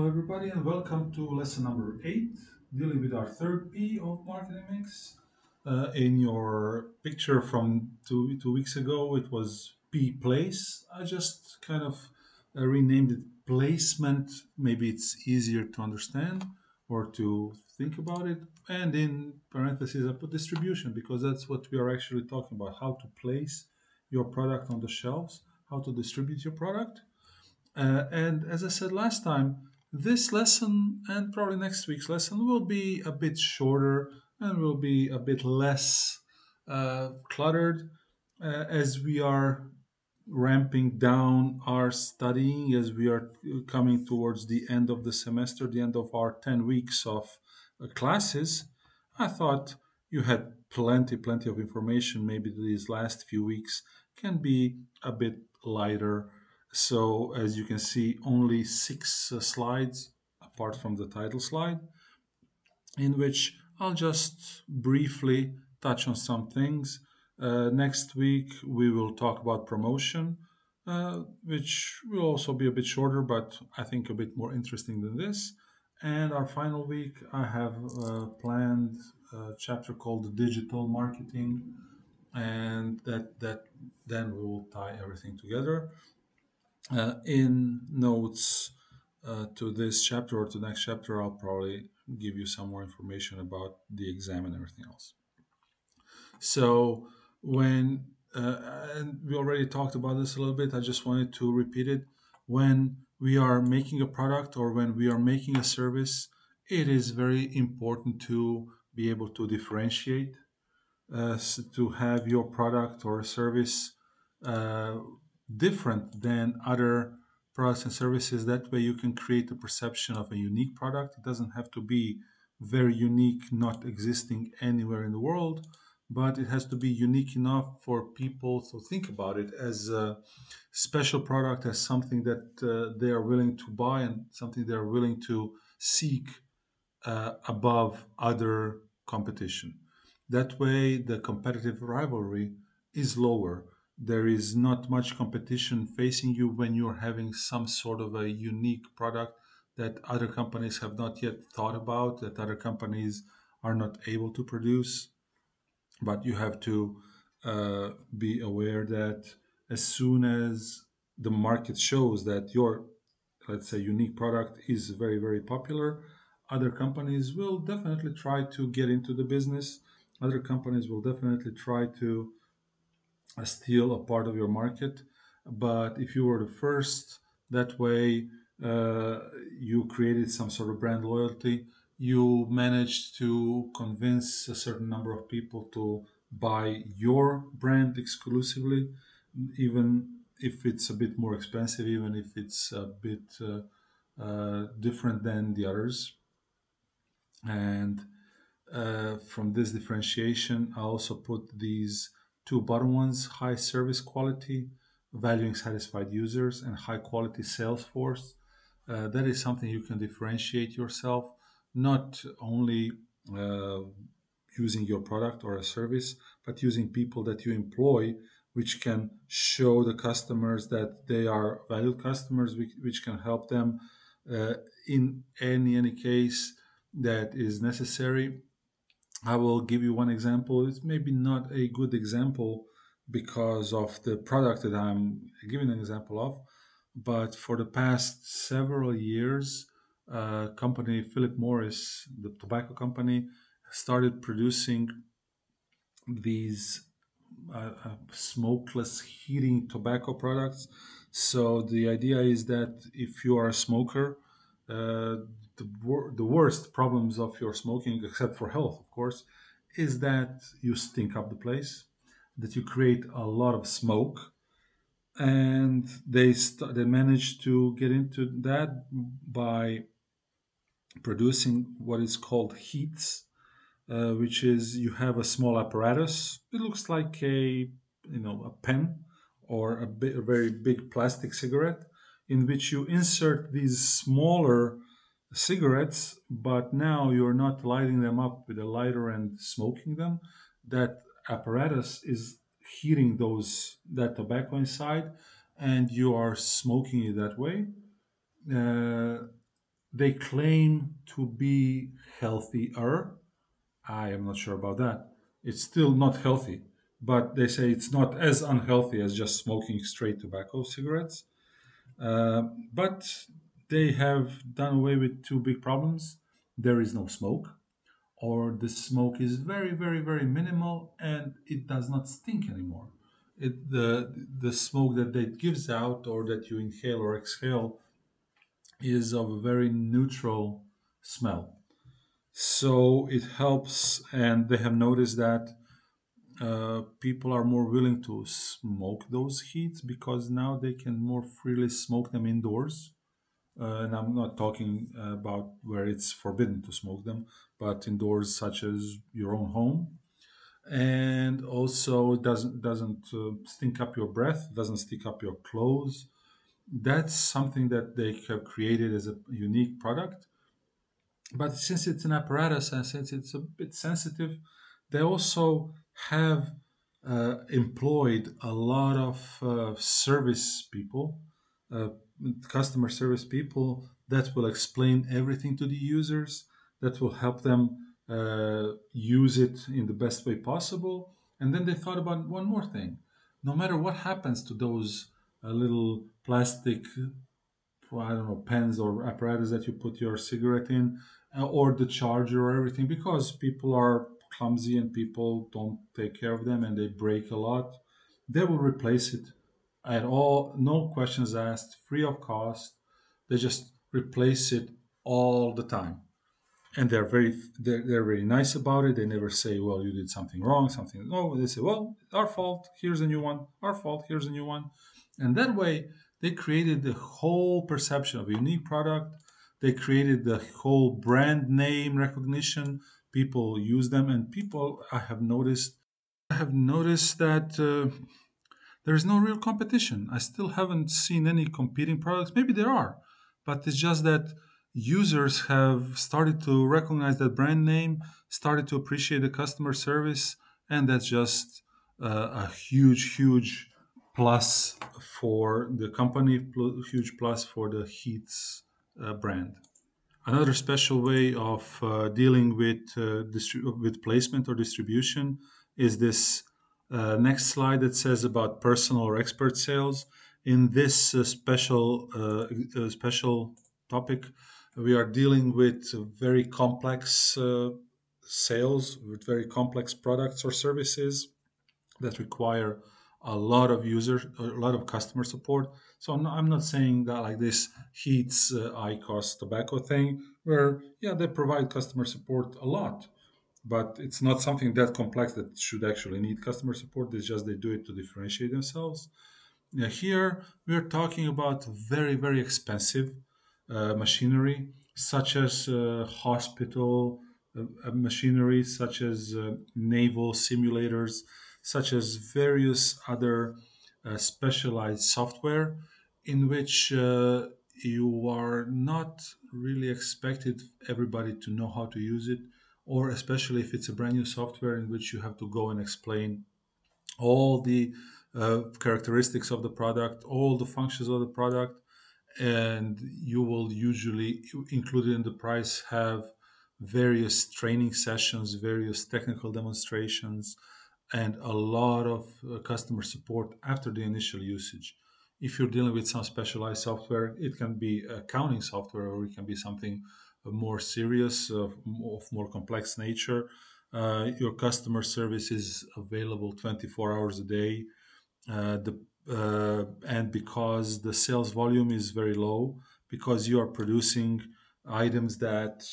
Hello, everybody, and welcome to lesson number eight, dealing with our third P of marketing mix. Uh, in your picture from two, two weeks ago, it was P place. I just kind of uh, renamed it placement. Maybe it's easier to understand or to think about it. And in parentheses, I put distribution because that's what we are actually talking about how to place your product on the shelves, how to distribute your product. Uh, and as I said last time, this lesson and probably next week's lesson will be a bit shorter and will be a bit less uh, cluttered uh, as we are ramping down our studying as we are coming towards the end of the semester, the end of our 10 weeks of uh, classes. I thought you had plenty, plenty of information. Maybe these last few weeks can be a bit lighter so as you can see, only six uh, slides apart from the title slide, in which I'll just briefly touch on some things. Uh, next week, we will talk about promotion, uh, which will also be a bit shorter, but I think a bit more interesting than this. And our final week, I have uh, planned a chapter called digital marketing, and that that then we will tie everything together. Uh, in notes uh, to this chapter or to next chapter, I'll probably give you some more information about the exam and everything else. So when uh, and we already talked about this a little bit, I just wanted to repeat it. When we are making a product or when we are making a service, it is very important to be able to differentiate, uh, to have your product or service uh, different than other products and services. That way, you can create a perception of a unique product. It doesn't have to be very unique, not existing anywhere in the world, but it has to be unique enough for people to think about it as a special product, as something that uh, they are willing to buy and something they are willing to seek uh, above other competition. That way, the competitive rivalry is lower there is not much competition facing you when you're having some sort of a unique product that other companies have not yet thought about, that other companies are not able to produce. But you have to uh, be aware that as soon as the market shows that your, let's say, unique product is very, very popular, other companies will definitely try to get into the business. Other companies will definitely try to still a part of your market. But if you were the first, that way uh, you created some sort of brand loyalty. You managed to convince a certain number of people to buy your brand exclusively, even if it's a bit more expensive, even if it's a bit uh, uh, different than the others. And uh, from this differentiation, I also put these Two bottom ones, high service quality, valuing satisfied users, and high quality sales force. Uh, that is something you can differentiate yourself, not only uh, using your product or a service, but using people that you employ, which can show the customers that they are valued customers, which, which can help them uh, in any any case that is necessary I will give you one example. It's maybe not a good example because of the product that I'm giving an example of, but for the past several years, uh, company Philip Morris, the tobacco company, started producing these uh, uh, smokeless heating tobacco products. So the idea is that if you are a smoker, uh, the, wor- the worst problems of your smoking, except for health, of course, is that you stink up the place, that you create a lot of smoke, and they st- they manage to get into that by producing what is called HEETS, uh, which is you have a small apparatus. It looks like a you know a pen or a, bi- a very big plastic cigarette in which you insert these smaller cigarettes, but now you're not lighting them up with a lighter and smoking them. That apparatus is heating those that tobacco inside, and you are smoking it that way. Uh, They claim to be healthier. I am not sure about that. It's still not healthy, but they say it's not as unhealthy as just smoking straight tobacco cigarettes. Uh, but they have done away with two big problems. There is no smoke, or the smoke is very, very, very minimal, and it does not stink anymore. It, the the smoke that it gives out, or that you inhale or exhale, is of a very neutral smell. So it helps, and they have noticed that uh, people are more willing to smoke those HEETS because now they can more freely smoke them indoors uh, and I'm not talking about where it's forbidden to smoke them, but indoors, such as your own home. And also, it doesn't doesn't uh, stink up your breath, doesn't stick up your clothes. That's something that they have created as a unique product. But since it's an apparatus and since it's a bit sensitive, they also have uh, employed a lot of uh, service people, uh, customer service people that will explain everything to the users, that will help them uh, use it in the best way possible. And then they thought about one more thing. No matter what happens to those uh, little plastic I don't know, pens or apparatus that you put your cigarette in, uh, or the charger or everything, because people are clumsy and people don't take care of them and they break a lot. They will replace it at all, no questions asked, free of cost. They just replace it all the time. And they're very they're, they're very nice about it. They never say well you did something wrong something no they say well our fault. Here's a new one. Our fault. Here's a new one. And that way they created the whole perception of a unique product. They created the whole brand name recognition. People use them. And people i have noticed i have noticed that uh, there's no real competition. I still haven't seen any competing products. Maybe there are, but it's just that users have started to recognize that brand name, started to appreciate the customer service, and that's just uh, a huge, huge plus for the company, huge plus for the HEETS uh, brand. Another special way of uh, dealing with uh, distri- with placement or distribution is this uh, next slide that says about personal or expert sales. In this uh, special uh, uh, special topic, we are dealing with very complex uh, sales with very complex products or services that require a lot of user, a lot of customer support. So I'm not, I'm not saying that like this HEETS uh, IQOS tobacco thing, where yeah they provide customer support a lot, but it's not something that complex that should actually need customer support. It's just they do it to differentiate themselves. Yeah, here we're talking about very very expensive uh, machinery, such as uh, hospital uh, uh, machinery, such as uh, naval simulators, such as various other uh, specialized software in which you are not really expected everybody to know how to use it or especially if it's a brand new software in which you have to go and explain all the uh, characteristics of the product all the functions of the product and you will usually included in the price have various training sessions various technical demonstrations and a lot of uh, customer support after the initial usage. If you're dealing with some specialized software, it can be accounting software or it can be something more serious, uh, of more complex nature. Uh, your customer service is available 24 hours a day. Uh, the and because the sales volume is very low, because you are producing items that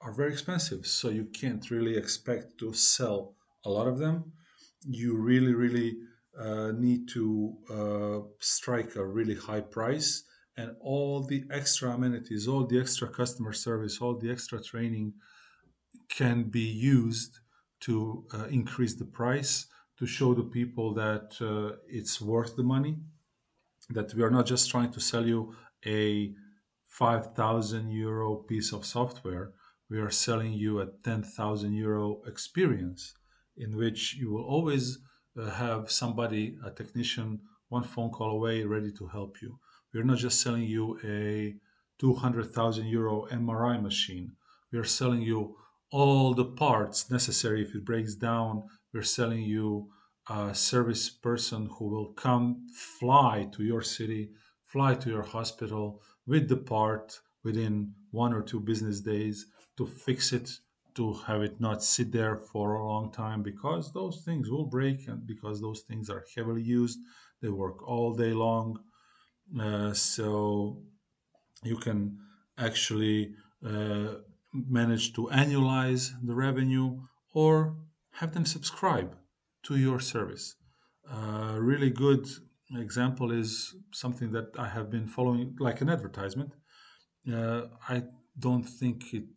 are very expensive, so you can't really expect to sell a lot of them you really, really uh, need to uh, strike a really high price. And all the extra amenities, all the extra customer service, all the extra training can be used to uh, increase the price, to show the people that uh, it's worth the money, that we are not just trying to sell you a 5,000 euro piece of software, we are selling you a 10,000 euro experience in which you will always uh, have somebody, a technician, one phone call away, ready to help you. We're not just selling you a 200,000 euro MRI machine. We are selling you all the parts necessary if it breaks down. We're selling you a service person who will come fly to your city, fly to your hospital with the part within one or two business days to fix it, to have it not sit there for a long time because those things will break and because those things are heavily used. They work all day long. Uh, so you can actually uh, manage to annualize the revenue or have them subscribe to your service. A really good example is something that I have been following, like an advertisement. Uh, I don't think it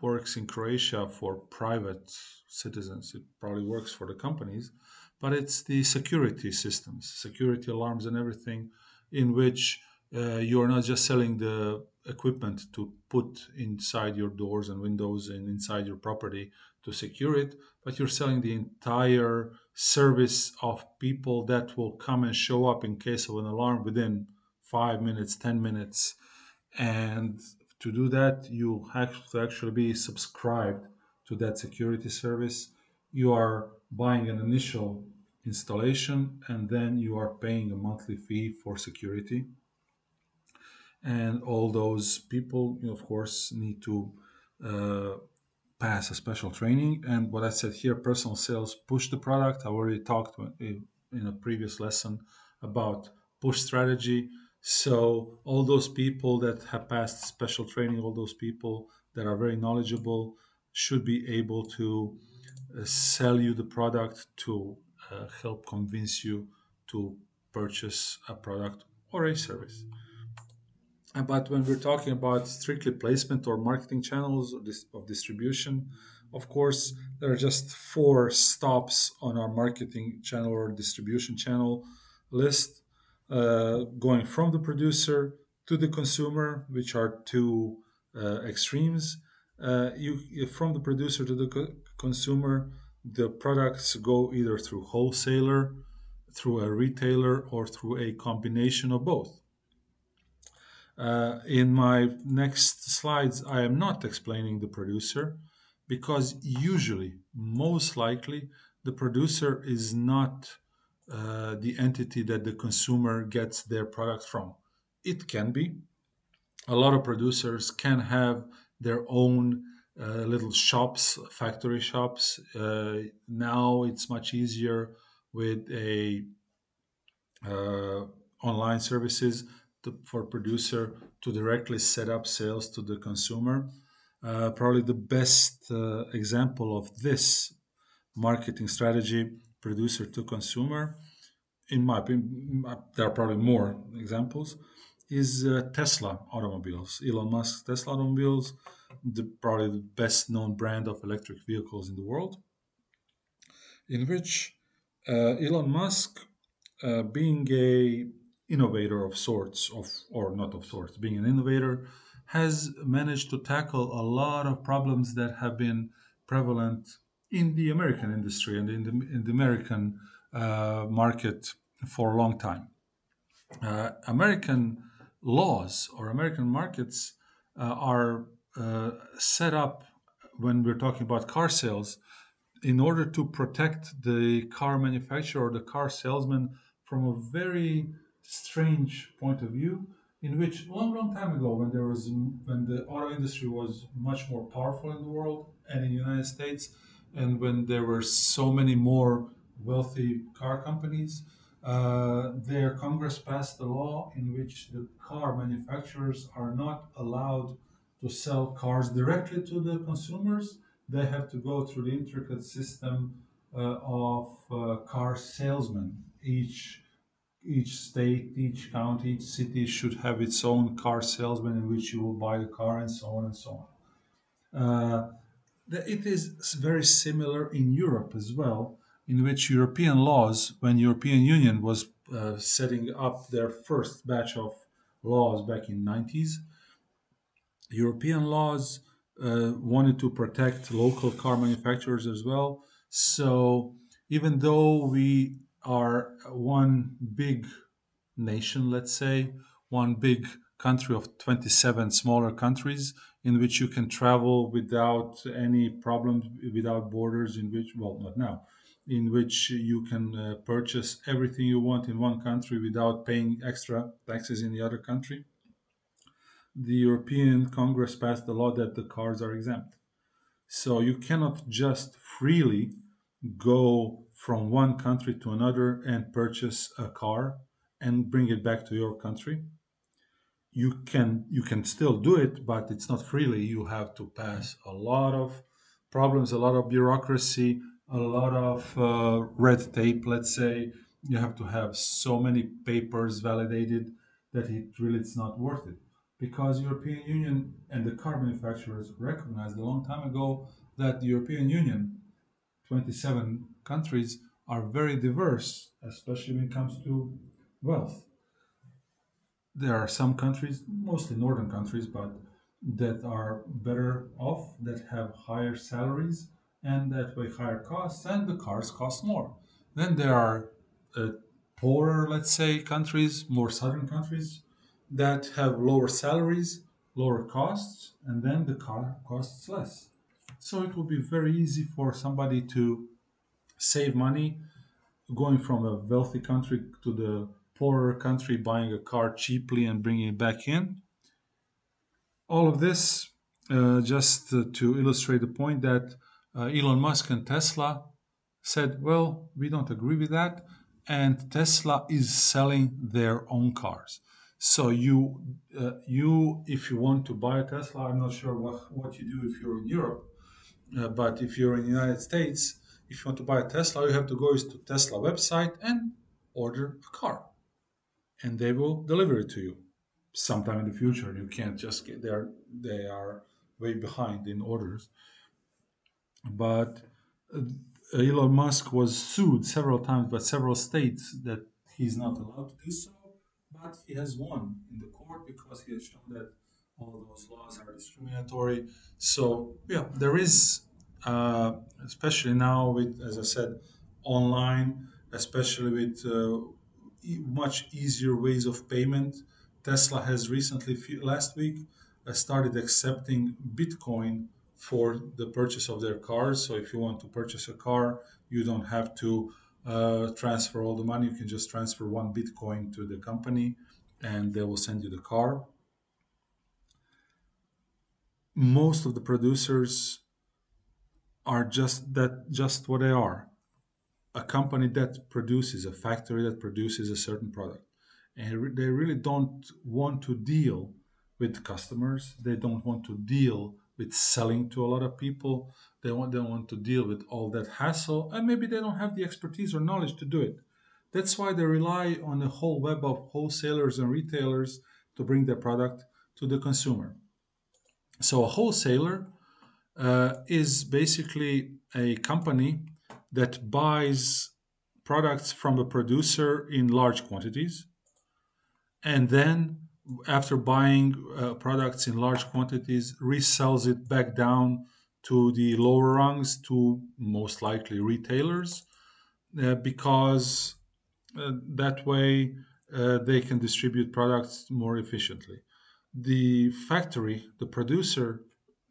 works in Croatia for private citizens. It probably works for the companies, but it's the security systems, security alarms, and everything, in which uh, you are not just selling the equipment to put inside your doors and windows and inside your property to secure it, but you're selling the entire service of people that will come and show up in case of an alarm within five minutes, 10 minutes. And to do that, you have to actually be subscribed to that security service. You are buying an initial installation and then you are paying a monthly fee for security. And all those people you of course need to uh, pass a special training. And what i said here personal sales push the product. I already talked in a previous lesson about push strategy. So all those people that have passed special training all those people that are very knowledgeable should be able to sell you the product to uh, help convince you to purchase a product or a service but when we're talking about strictly placement or marketing channels of distribution, of course, there are just four stops on our marketing channel or distribution channel list, uh, going from the producer to the consumer, which are two uh, extremes. Uh, you from the producer to the consumer, the products go either through wholesaler, through a retailer, or through a combination of both. Uh, in my next slides, I am not explaining the producer because usually, most likely, the producer is not uh, the entity that the consumer gets their product from. It can be. A lot of producers can have their own little shops, factory shops. Uh, now it's much easier with a uh, online services to, for producer to directly set up sales to the consumer. Uh, probably the best uh, example of this marketing strategy, producer to consumer, in my opinion, there are probably more examples, is uh, Tesla automobiles. Elon Musk Tesla automobiles, the, probably the best known brand of electric vehicles in the world, in which uh, Elon Musk, uh, being a innovator of sorts of or not of sorts being an innovator has managed to tackle a lot of problems that have been prevalent in the american industry and in the, in the american uh, market for a long time. Uh, american laws or american markets uh, are uh, set up when we're talking about car sales in order to protect the car manufacturer or the car salesman from a very strange point of view in which long long time ago when there was when the auto industry was much more powerful in the world and in the united states and when there were so many more wealthy car companies uh, their congress passed a law in which the car manufacturers are not allowed to sell cars directly to the consumers they have to go through the intricate system uh, of uh, car salesmen each each state, each county, each city should have its own car salesman in which you will buy the car and so on and so on. Uh, it is very similar in Europe as well, in which European laws, when European Union was uh, setting up their first batch of laws back in 90s, European laws uh, wanted to protect local car manufacturers as well. So even though we are one big nation, let's say, one big country of 27 smaller countries in which you can travel without any problems, without borders, in which, well, not now, in which you can uh, purchase everything you want in one country without paying extra taxes in the other country. The European Congress passed a law that the cars are exempt. So you cannot just freely go from one country to another and purchase a car and bring it back to your country. You can you can still do it but it's not freely. You have to pass a lot of problems a lot of bureaucracy a lot of uh, red tape let's say. You have to have so many papers validated that it really it's not worth it because european union and the car manufacturers recognized a long time ago that the european union 27 countries are very diverse especially when it comes to wealth there are some countries, mostly northern countries, but that are better off, that have higher salaries and that way higher costs, and the cars cost more. Then there are uh, poorer, let's say, countries, more southern countries that have lower salaries, lower costs, and then the car costs less. So it will be very easy for somebody to save money going from a wealthy country to the poorer country buying a car cheaply and bringing it back in. All of this uh, just uh, to illustrate the point that uh, Elon Musk and Tesla said, well, we don't agree with that. And Tesla is selling their own cars. So you, uh, you, if you want to buy a Tesla, I'm not sure what, what you do if you're in Europe, uh, but if you're in the United States, if you want to buy a Tesla, you have to go to Tesla website and order a car and they will deliver it to you sometime in the future. You can't just get there; they are way behind in orders. But uh, Elon Musk was sued several times by several states that he's not allowed to do so, but he has won in the court because he has shown that all those laws are discriminatory. So yeah, there is, uh, especially now with, as I said, online, especially with uh, much easier ways of payment. Tesla has recently, last week, uh, started accepting Bitcoin for the purchase of their cars. So if you want to purchase a car, you don't have to uh, transfer all the money. You can just transfer one Bitcoin to the company and they will send you the car. Most of the producers are just that just what they are a company that produces a factory that produces a certain product and they really don't want to deal with customers they don't want to deal with selling to a lot of people they want they want to deal with all that hassle and maybe they don't have the expertise or knowledge to do it. That's why they rely on a whole web of wholesalers and retailers to bring their product to the consumer. So a wholesaler uh, is basically a company that buys products from a producer in large quantities and then after buying uh, products in large quantities resells it back down to the lower rungs to most likely retailers uh, because uh, that way uh, they can distribute products more efficiently the factory the producer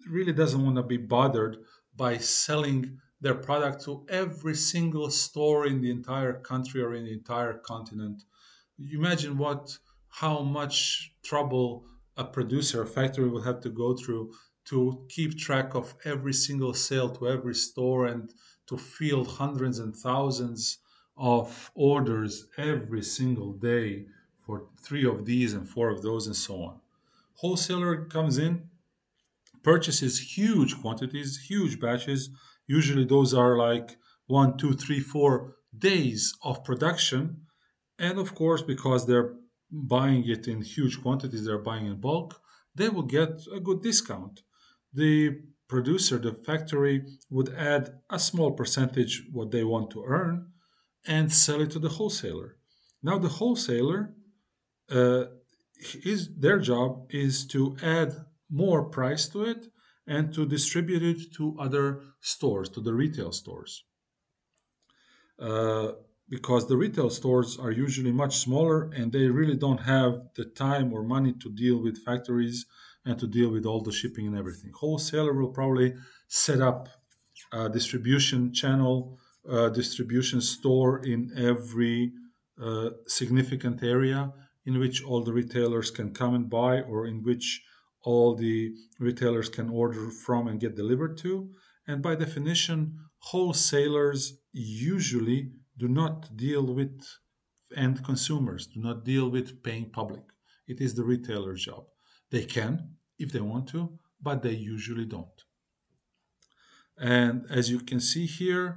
really doesn't want to be bothered by selling their product to every single store in the entire country or in the entire continent. You imagine what how much trouble a producer, a factory will have to go through to keep track of every single sale to every store and to field hundreds and thousands of orders every single day for three of these and four of those and so on. Wholesaler comes in, purchases huge quantities, huge batches, Usually those are like one, two, three, four days of production. And of course, because they're buying it in huge quantities, they're buying in bulk, they will get a good discount. The producer, the factory, would add a small percentage what they want to earn and sell it to the wholesaler. Now, the wholesaler, uh, is their job is to add more price to it and to distribute it to other stores, to the retail stores. Uh, because the retail stores are usually much smaller and they really don't have the time or money to deal with factories and to deal with all the shipping and everything. Wholesaler will probably set up a distribution channel, a distribution store in every uh, significant area in which all the retailers can come and buy or in which all the retailers can order from and get delivered to. And by definition, wholesalers usually do not deal with end consumers, do not deal with paying public. It is the retailer's job. They can if they want to, but they usually don't. And as you can see here,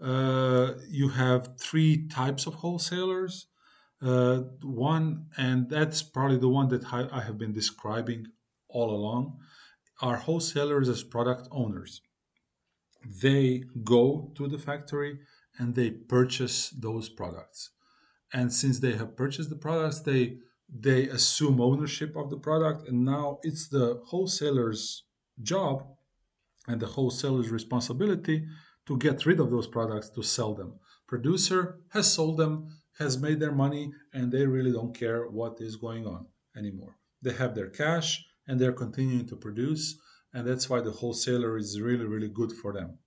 uh, you have three types of wholesalers. Uh, one, and that's probably the one that I, I have been describing all along, are wholesalers as product owners. They go to the factory and they purchase those products. And since they have purchased the products, they they assume ownership of the product, and now it's the wholesaler's job and the wholesaler's responsibility to get rid of those products to sell them. Producer has sold them, has made their money, and they really don't care what is going on anymore. They have their cash and they're continuing to produce, and that's why the wholesaler is really, really good for them.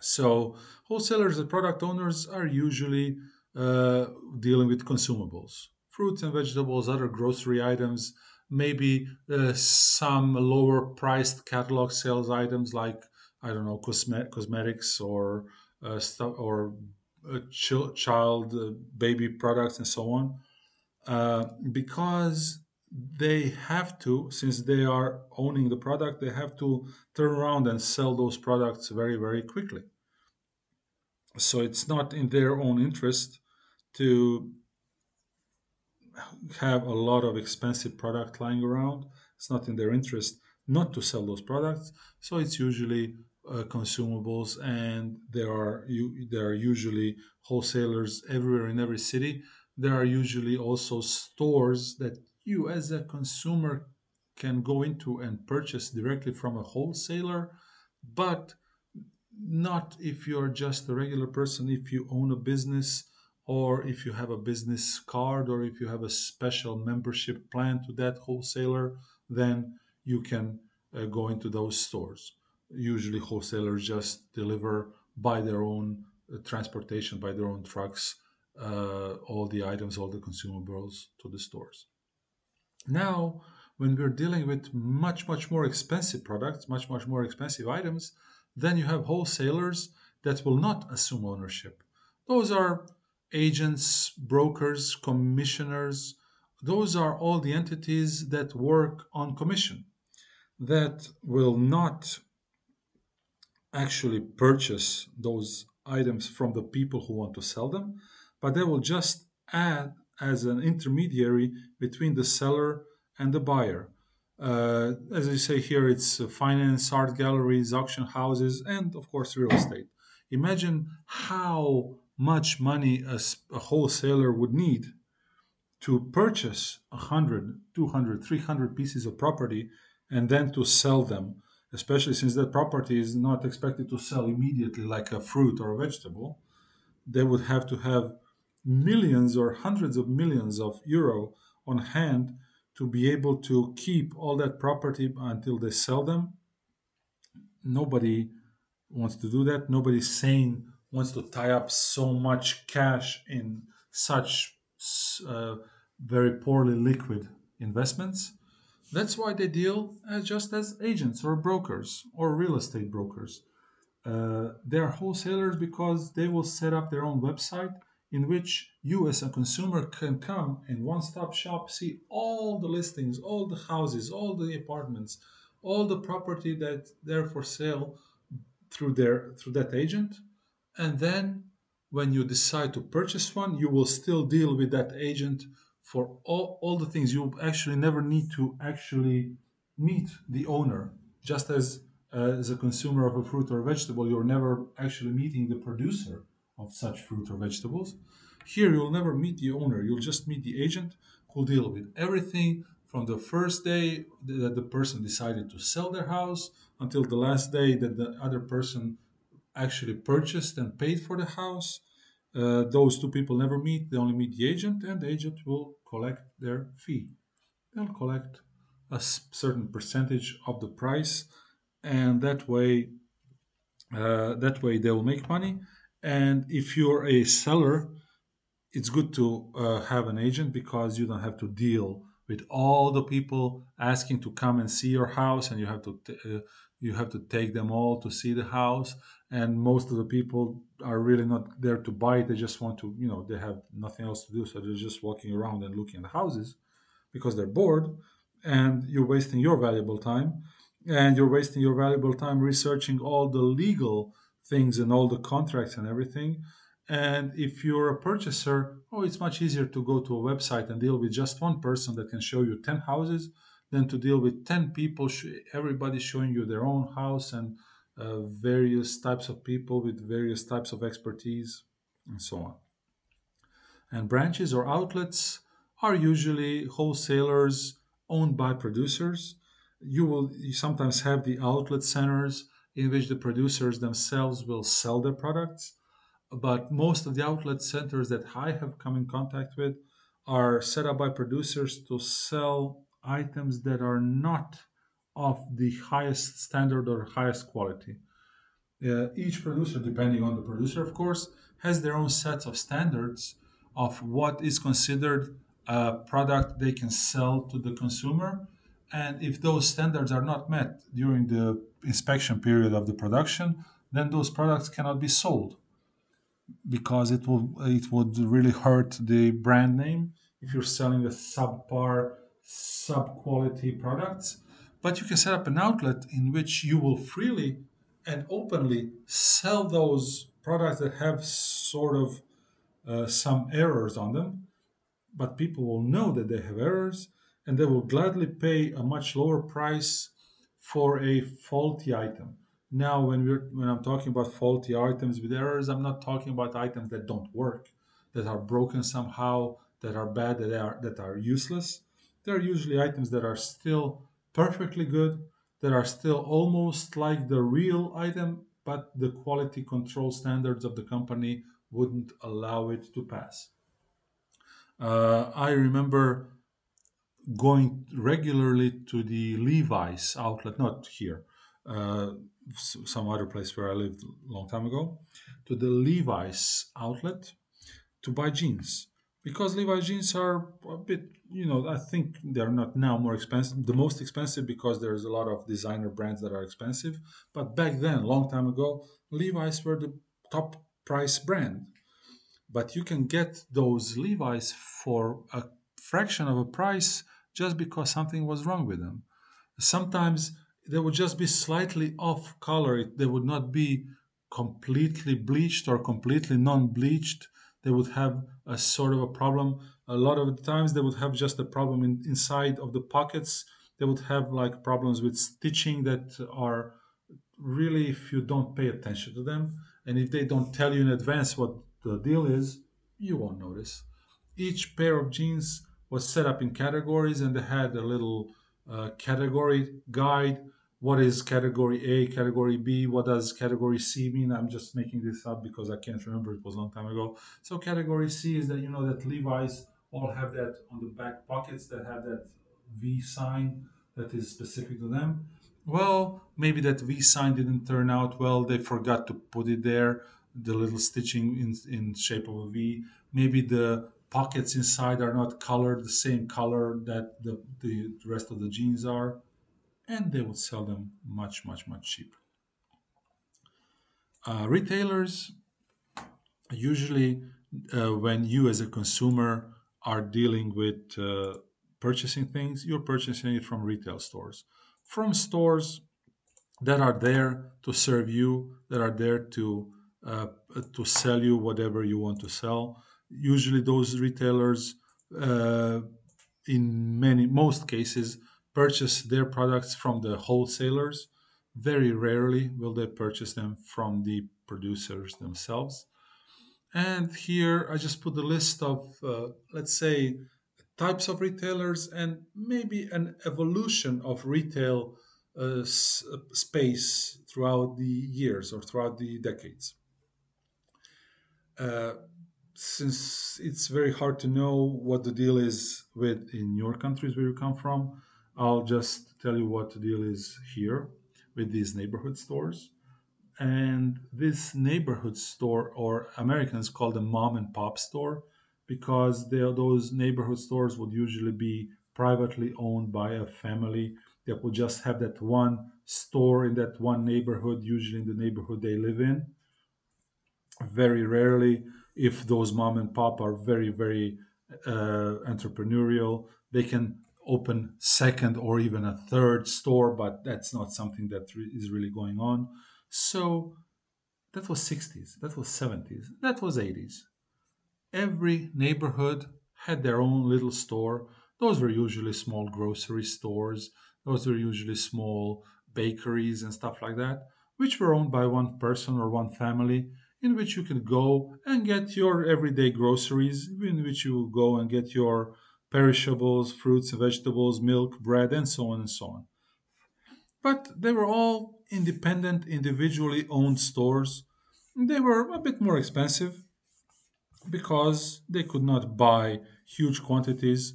So, wholesalers and product owners are usually uh, dealing with consumables fruits and vegetables, other grocery items, maybe uh, some lower priced catalog sales items like I don't know cosme- cosmetics or uh, stuff or uh, ch- child uh, baby products and so on, uh, because they have to since they are owning the product they have to turn around and sell those products very very quickly. So it's not in their own interest to have a lot of expensive product lying around. It's not in their interest not to sell those products. So it's usually uh, consumables, and there are you, there are usually wholesalers everywhere in every city. There are usually also stores that you, as a consumer, can go into and purchase directly from a wholesaler, but not if you're just a regular person. If you own a business or if you have a business card or if you have a special membership plan to that wholesaler, then you can uh, go into those stores. Usually, wholesalers just deliver by their own uh, transportation, by their own trucks, uh, all the items, all the consumables to the stores. Now, when we're dealing with much, much more expensive products, much, much more expensive items, then you have wholesalers that will not assume ownership. Those are agents, brokers, commissioners. Those are all the entities that work on commission that will not actually purchase those items from the people who want to sell them, but they will just add as an intermediary between the seller and the buyer. Uh, as I say here, it's finance, art galleries, auction houses, and of course, real estate. Imagine how much money a, a wholesaler would need to purchase 100, 200, 300 pieces of property and then to sell them, especially since that property is not expected to sell immediately like a fruit or a vegetable. They would have to have millions or hundreds of millions of euro on hand to be able to keep all that property until they sell them. Nobody wants to do that. Nobody's sane wants to tie up so much cash in such uh, very poorly liquid investments. That's why they deal as just as agents or brokers or real estate brokers. Uh, they are wholesalers because they will set up their own website in which you as a consumer can come in one-stop shop see all the listings all the houses all the apartments all the property that they're for sale through their through that agent and then when you decide to purchase one you will still deal with that agent for all, all the things. You actually never need to actually meet the owner. Just as uh, as a consumer of a fruit or vegetable you're never actually meeting the producer of such fruit or vegetables. Here you'll never meet the owner. You'll just meet the agent who'll deal with everything from the first day that the person decided to sell their house until the last day that the other person actually purchased and paid for the house Uh, those two people never meet, they only meet the agent, and the agent will collect their fee. They'll collect a certain percentage of the price, and that way, uh, that way they will make money. And if you're a seller, it's good to uh, have an agent because you don't have to deal with all the people asking to come and see your house and you have to uh, you have to take them all to see the house and most of the people are really not there to buy it. They just want to you know they have nothing else to do. So they're just walking around and looking at houses because they're bored and you're wasting your valuable time. And you're wasting your valuable time researching all the legal things and all the contracts and everything. And if you're a purchaser oh it's much easier to go to a website and deal with just one person that can show you 10 houses than to deal with 10 people everybody showing you their own house and uh, various types of people with various types of expertise and so on and branches or outlets are usually wholesalers owned by producers. You will you sometimes have the outlet centers in which the producers themselves will sell their products, but most of the outlet centers that I have come in contact with are set up by producers to sell items that are not of the highest standard or highest quality. Uh, each producer, depending on the producer, of course, has their own sets of standards of what is considered a product they can sell to the consumer. And if those standards are not met during the inspection period of the production, then those products cannot be sold because it will it would really hurt the brand name if you're selling a subpar sub quality products but you can set up an outlet in which you will freely and openly sell those products that have sort of uh, some errors on them but people will know that they have errors and they will gladly pay a much lower price for a faulty item. Now, when we're when I'm talking about faulty items with errors, I'm not talking about items that don't work, that are broken somehow, that are bad, that are that are useless. They're usually items that are still perfectly good, that are still almost like the real item, but the quality control standards of the company wouldn't allow it to pass. Uh, I remember going regularly to the Levi's outlet, not here, uh, some other place where I lived a long time ago, to the Levi's outlet to buy jeans because Levi's jeans are a bit, you know, I think they're not now more expensive, the most expensive because there's a lot of designer brands that are expensive. But back then, long time ago, Levi's were the top price brand but you can get those Levi's for a fraction of a price just because something was wrong with them. Sometimes they would just be slightly off color. They would not be completely bleached or completely non-bleached. They would have a sort of a problem. A lot of the times they would have just a problem in, inside of the pockets. They would have like problems with stitching that are really if you don't pay attention to them and if they don't tell you in advance what the deal is, you won't notice. Each pair of jeans was set up in categories and they had a little uh, category guide. What is category A, category B? What does category C mean? I'm just making this up because I can't remember. It was a long time ago. So category C is that you know that Levi's all have that on the back pockets that have that V sign that is specific to them. Well, maybe that V sign didn't turn out well. They forgot to put it there, the little stitching in, in shape of a V. Maybe the pockets inside are not colored the same color that the, the rest of the jeans are. And they would sell them much, much, much cheaper. Uh, retailers usually uh, when you as a consumer are dealing with uh, purchasing things you're purchasing it from retail stores from stores that are there to serve you that are there to uh, to sell you whatever you want to sell usually those retailers uh, in many most cases purchase their products from the wholesalers very rarely will they purchase them from the producers themselves and here I just put the list of, uh, let's say, types of retailers and maybe an evolution of retail uh, s- uh, space throughout the years or throughout the decades. Uh, since it's very hard to know what the deal is with in your countries where you come from, I'll just tell you what the deal is here with these neighborhood stores. And this neighborhood store, or Americans call them mom and pop store, because they are, those neighborhood stores would usually be privately owned by a family that would just have that one store in that one neighborhood, usually in the neighborhood they live in very rarely if those mom and pop are very very uh, entrepreneurial they can open second or even a third store but that's not something that re- is really going on. So that was 60s that was 70s that was 80s every neighborhood had their own little store. Those were usually small grocery stores. Those were usually small bakeries and stuff like that which were owned by one person or one family in which you can go and get your everyday groceries, in which you go and get your perishables, fruits vegetables, milk, bread, and so on and so on. But they were all independent, individually owned stores. They were a bit more expensive because they could not buy huge quantities,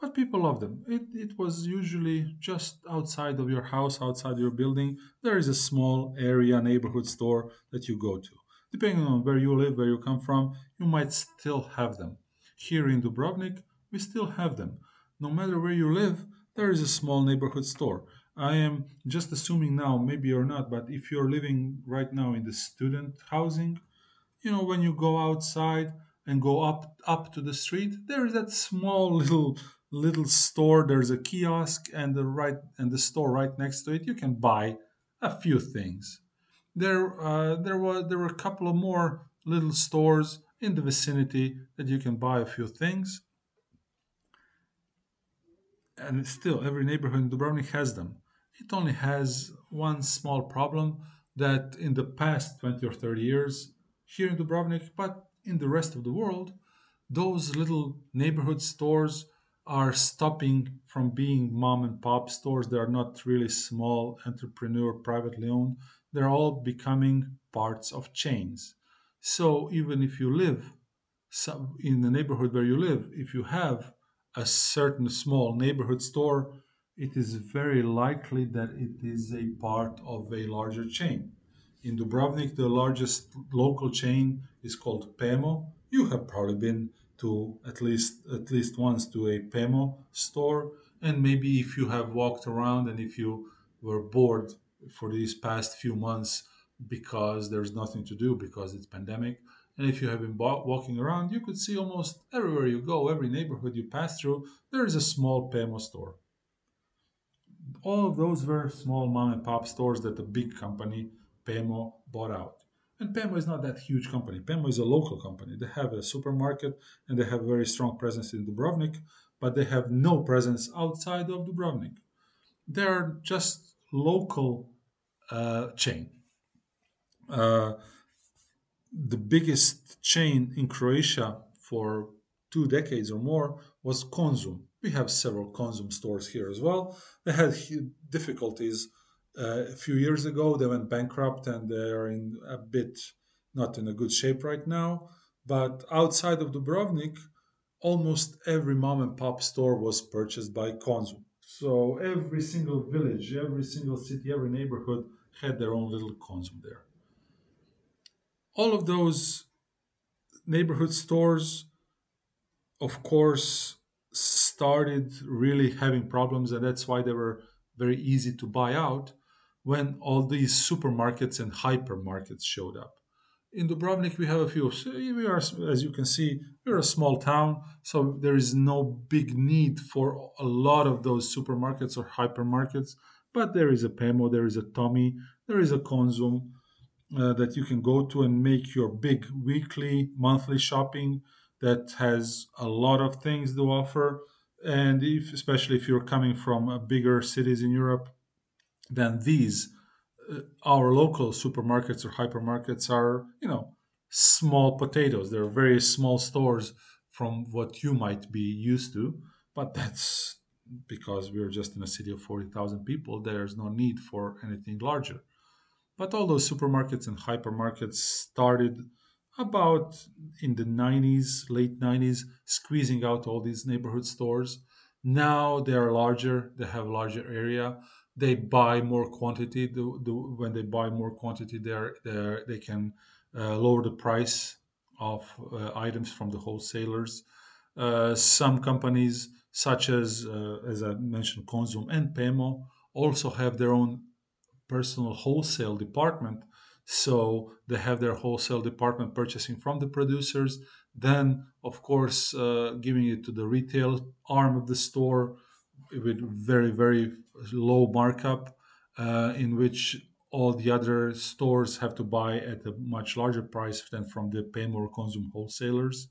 but people loved them. It, it was usually just outside of your house, outside your building. There is a small area neighborhood store that you go to. Depending on where you live, where you come from, you might still have them. Here in Dubrovnik, we still have them. No matter where you live, there is a small neighborhood store. I am just assuming now, maybe you're not, but if you're living right now in the student housing, you know when you go outside and go up up to the street there is that small little little store there's a kiosk and the right and the store right next to it you can buy a few things there uh, there was there were a couple of more little stores in the vicinity that you can buy a few things and still every neighborhood in Dubrovnik has them. It only has one small problem that in the past 20 or 30 years here in Dubrovnik, but in the rest of the world, those little neighborhood stores are stopping from being mom and pop stores. They are not really small entrepreneur privately owned. They're all becoming parts of chains. So even if you live in the neighborhood where you live, if you have a certain small neighborhood store, it is very likely that it is a part of a larger chain. In Dubrovnik, the largest local chain is called Pemo. You have probably been to at least at least once to a Pemo store, and maybe if you have walked around and if you were bored for these past few months because there's nothing to do because it's pandemic, and if you have been wa- walking around, you could see almost everywhere you go, every neighborhood you pass through, there is a small Pemo store. All of those were small mom and pop stores that the big company Pemo bought out. And Pemo is not that huge company. Pemo is a local company. They have a supermarket and they have a very strong presence in Dubrovnik, but they have no presence outside of Dubrovnik. They're just local uh, chain. Uh, the biggest chain in Croatia for two decades or more was Konzum. We have several Konzum stores here as well. They had difficulties uh, a few years ago. They went bankrupt and they are in a bit not in a good shape right now. But outside of Dubrovnik, almost every mom and pop store was purchased by Konzum. So every single village, every single city, every neighborhood had their own little Konzum there. All of those neighborhood stores of course, started really having problems, and that's why they were very easy to buy out when all these supermarkets and hypermarkets showed up. In Dubrovnik, we have a few. We are, as you can see, we're a small town, so there is no big need for a lot of those supermarkets or hypermarkets. But there is a Pemo, there is a Tommy, there is a Konzum, uh, that you can go to and make your big weekly, monthly shopping that has a lot of things to offer. And if, especially if you're coming from bigger cities in Europe, then these, uh, our local supermarkets or hypermarkets are, you know, small potatoes. They're very small stores from what you might be used to. But that's because we're just in a city of 40,000 people. There's no need for anything larger. But all those supermarkets and hypermarkets started about in the 90s, late 90s, squeezing out all these neighborhood stores. Now they are larger, they have larger area. They buy more quantity. The, the, when they buy more quantity, they're, they're, they can uh, lower the price of uh, items from the wholesalers. Uh, some companies, such as, uh, as I mentioned, Konzum and Pemo, also have their own personal wholesale department. So they have their wholesale department purchasing from the producers, then, of course, uh, giving it to the retail arm of the store with very, very low markup, uh, in which all the other stores have to buy at a much larger price than from the Pemo or Konzum wholesalers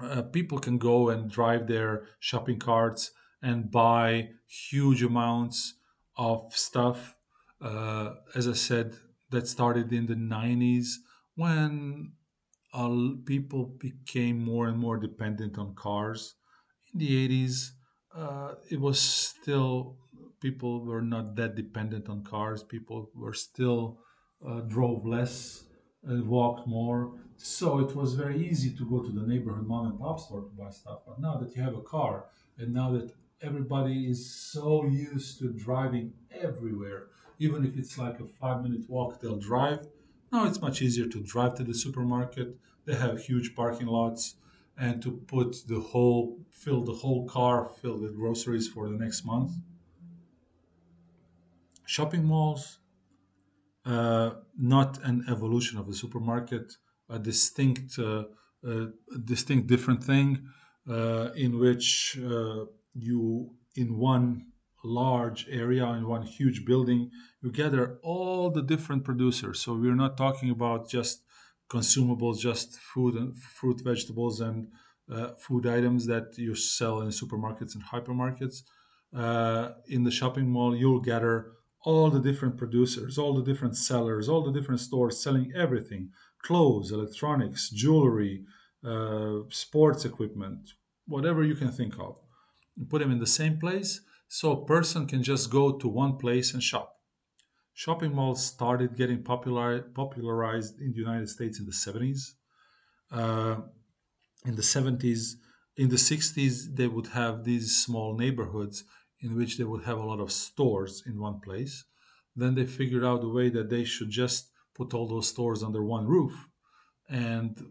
uh, people can go and drive their shopping carts and buy huge amounts of stuff. Uh, as I said, that started in the 90s when uh, people became more and more dependent on cars. In the 80s, uh, it was still people were not that dependent on cars. People were still uh, drove less and walked more. So it was very easy to go to the neighborhood mom and pop store to buy stuff. But now that you have a car, and now that everybody is so used to driving everywhere, even if it's like a five minute walk, they'll drive. Now it's much easier to drive to the supermarket. They have huge parking lots and to put the whole, fill the whole car filled with groceries for the next month. Shopping malls uh, not an evolution of the supermarket, a distinct, uh, uh, distinct different thing uh, in which uh, you, in one large area, in one huge building, you gather all the different producers. So we're not talking about just consumables, just food and fruit, vegetables, and uh, food items that you sell in supermarkets and hypermarkets. in the shopping mall, you'll gather all the different producers, all the different sellers, all the different stores selling everything clothes, electronics, jewelry, uh, sports equipment, whatever you can think of. Put them in the same place so a person can just go to one place and shop. Shopping malls started getting popular, popularized in the United States in the 70s. Uh, in the 70s, in the 60s, they would have these small neighborhoods in which they would have a lot of stores in one place. Then they figured out a way that they should just put all those stores under one roof and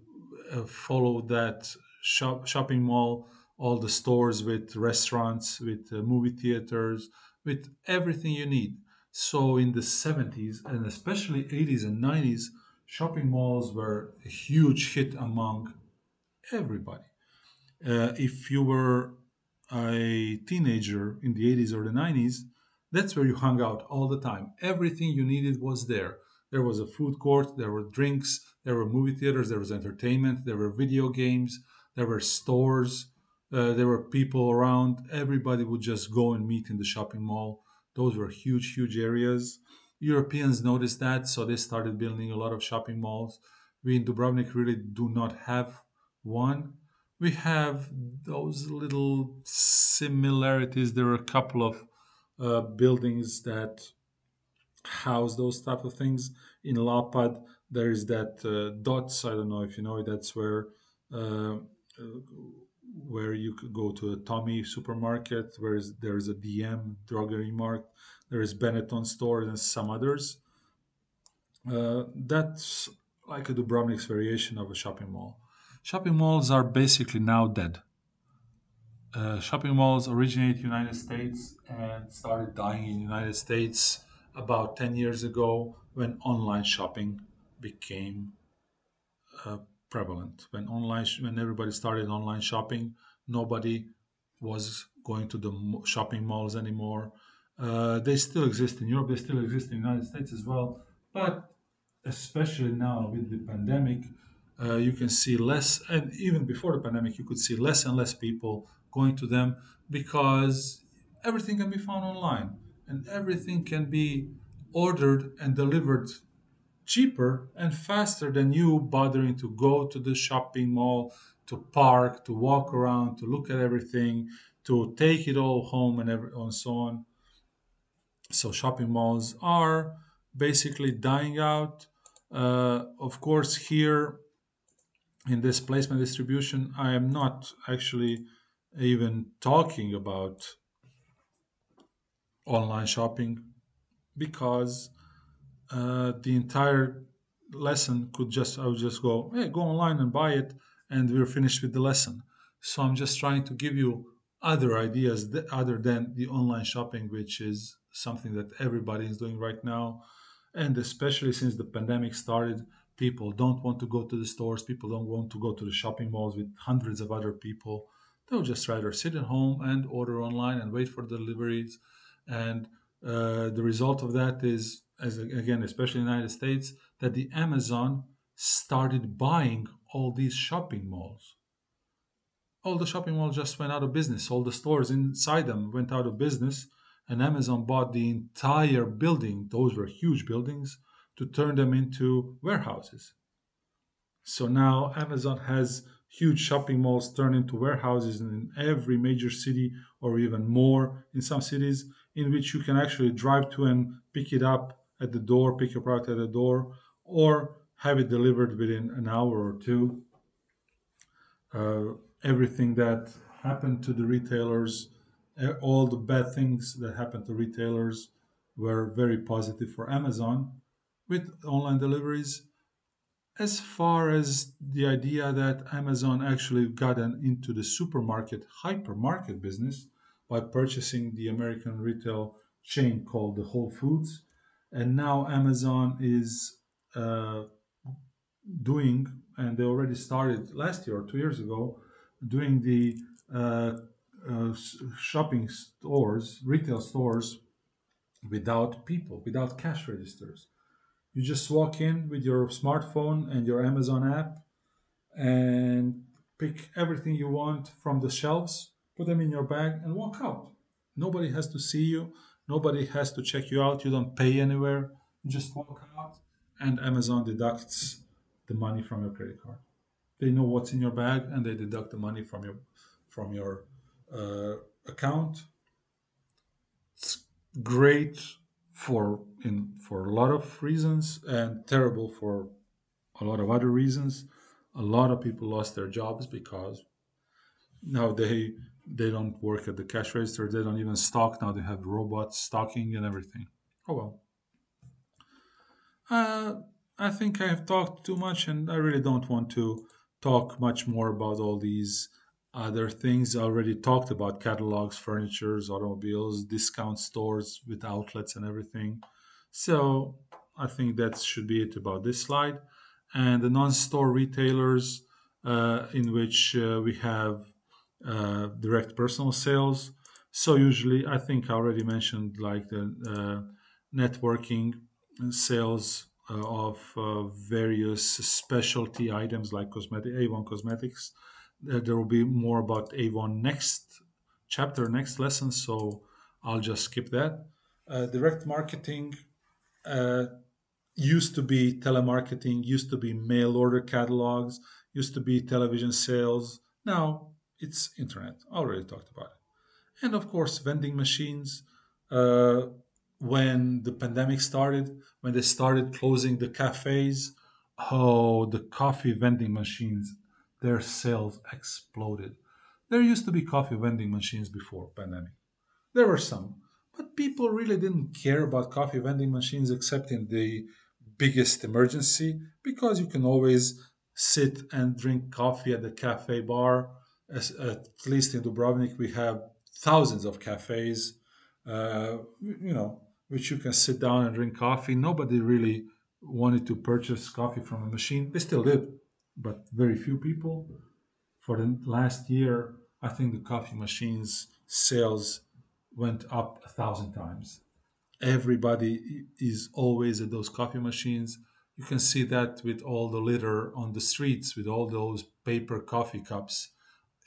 uh, follow that shop, shopping mall, all the stores with restaurants, with uh, movie theaters, with everything you need. So in the 70s and especially 80s and 90s, shopping malls were a huge hit among everybody. Uh, if you were a teenager in the 80s or the 90s, that's where you hung out all the time. Everything you needed was there. There was a food court, there were drinks, there were movie theaters, there was entertainment, there were video games, there were stores, uh, there were people around. Everybody would just go and meet in the shopping mall. Those were huge, huge areas. Europeans noticed that, so they started building a lot of shopping malls. We in Dubrovnik really do not have one we have those little similarities. There are a couple of uh, buildings that house those type of things. In Lapad, there is that uh, Dots. I don't know if you know. It that's where uh where you could go to a Tommy supermarket. Where there is a DM druggery mart. There is Benetton store and some others. Uh, that's like a Dubrovnik's variation of a shopping mall. Shopping malls are basically now dead. Uh, shopping malls originate in the United States and started dying in United States about 10 years ago when online shopping became uh, prevalent. When online, when everybody started online shopping, nobody was going to the shopping malls anymore. Uh, they still exist in Europe. They still exist in the United States as well. But especially now with the pandemic, uh, you can see less, and even before the pandemic, you could see less and less people going to them because everything can be found online and everything can be ordered and delivered cheaper and faster than you bothering to go to the shopping mall, to park, to walk around, to look at everything, to take it all home and, every, and so on. So shopping malls are basically dying out Uh, of course, here in this placement distribution, I am not actually even talking about online shopping because uh, the entire lesson could just I would just go, hey, go online and buy it, and we're finished with the lesson. So I'm just trying to give you other ideas th- other than the online shopping, which is something that everybody is doing right now, and especially since the pandemic started, people don't want to go to the stores. People don't want to go to the shopping malls with hundreds of other people. They'll just rather sit at home and order online and wait for deliveries. And uh, the result of that is, as again, especially in the United States, that the Amazon started buying all these shopping malls. All the shopping malls just went out of business. All the stores inside them went out of business, and Amazon bought the entire building. Those were huge buildings to turn them into warehouses. So now Amazon has huge shopping malls turned into warehouses in every major city or even more in some cities in which you can actually drive to and pick it up at the door, pick your product at the door, or have it delivered within an hour or two. Uh, everything that happened to the retailers, all the bad things that happened to retailers were very positive for Amazon with online deliveries as far as the idea that Amazon actually got into the supermarket, hypermarket business by purchasing the American retail chain called the Whole Foods. And now Amazon is uh, doing, and they already started last year or two years ago, doing the uh, uh, shopping stores, retail stores without people, without cash registers. You just walk in with your smartphone and your Amazon app and pick everything you want from the shelves, put them in your bag, and walk out. Nobody has to see you, nobody has to check you out. You don't pay anywhere. You just walk out, and Amazon deducts the money from your credit card. They know what's in your bag, and they deduct the money from your from your uh, account. It's great for in for a lot of reasons and terrible for a lot of other reasons. A lot of people lost their jobs because now they they don't work at the cash register. They don't even stock now. They have robots stocking and everything. Oh well. Uh, I think I have talked too much, and I really don't want to talk much more about all these other things. I already talked about catalogs, furnitures, automobiles, discount stores with outlets and everything. So I think that should be it about this slide. And the non-store retailers, uh, in which uh, we have uh, direct personal sales. So usually, I think I already mentioned like the uh, networking sales uh, of uh, various specialty items like cosmetic Avon cosmetics. There will be more about Avon next chapter, next lesson. So I'll just skip that. Direct marketing used to be telemarketing, used to be mail order catalogs, used to be television sales. Now it's internet. I already talked about it. And of course, vending machines. Uh, when the pandemic started, when they started closing the cafes, oh, the coffee vending machines, their sales exploded. There used to be coffee vending machines before pandemic. There were some, but people really didn't care about coffee vending machines except in the biggest emergency because you can always sit and drink coffee at the cafe bar. As, at least in Dubrovnik, we have thousands of cafes. Uh, you know, which you can sit down and drink coffee. Nobody really wanted to purchase coffee from a machine. They still did, but very few people. For the last year, I think the coffee machines sales went up a thousand times. Everybody is always at those coffee machines. You can see that with all the litter on the streets, with all those paper coffee cups.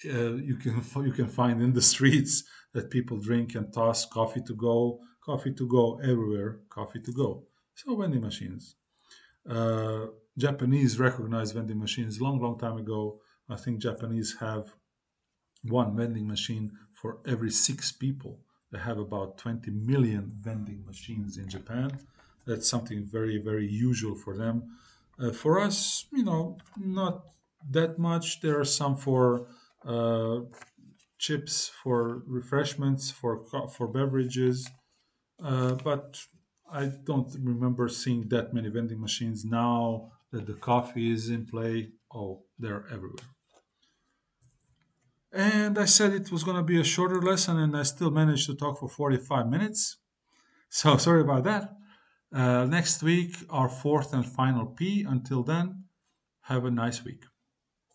Uh, you can you can find in the streets that people drink and toss coffee to go coffee to go everywhere, coffee to go. So vending machines. Uh, Japanese recognized vending machines long, long time ago. I think Japanese have one vending machine for every six people. They have about 20 million vending machines in Japan. That's something very, very usual for them. Uh, for us, you know, not that much. There are some for chips, for refreshments, for for beverages, uh, but I don't remember seeing that many vending machines now that the coffee is in play. Oh, they're everywhere. And I said it was going to be a shorter lesson, and I still managed to talk for 45 minutes. So sorry about that. Uh, next week, our fourth and final P. Until then, have a nice week.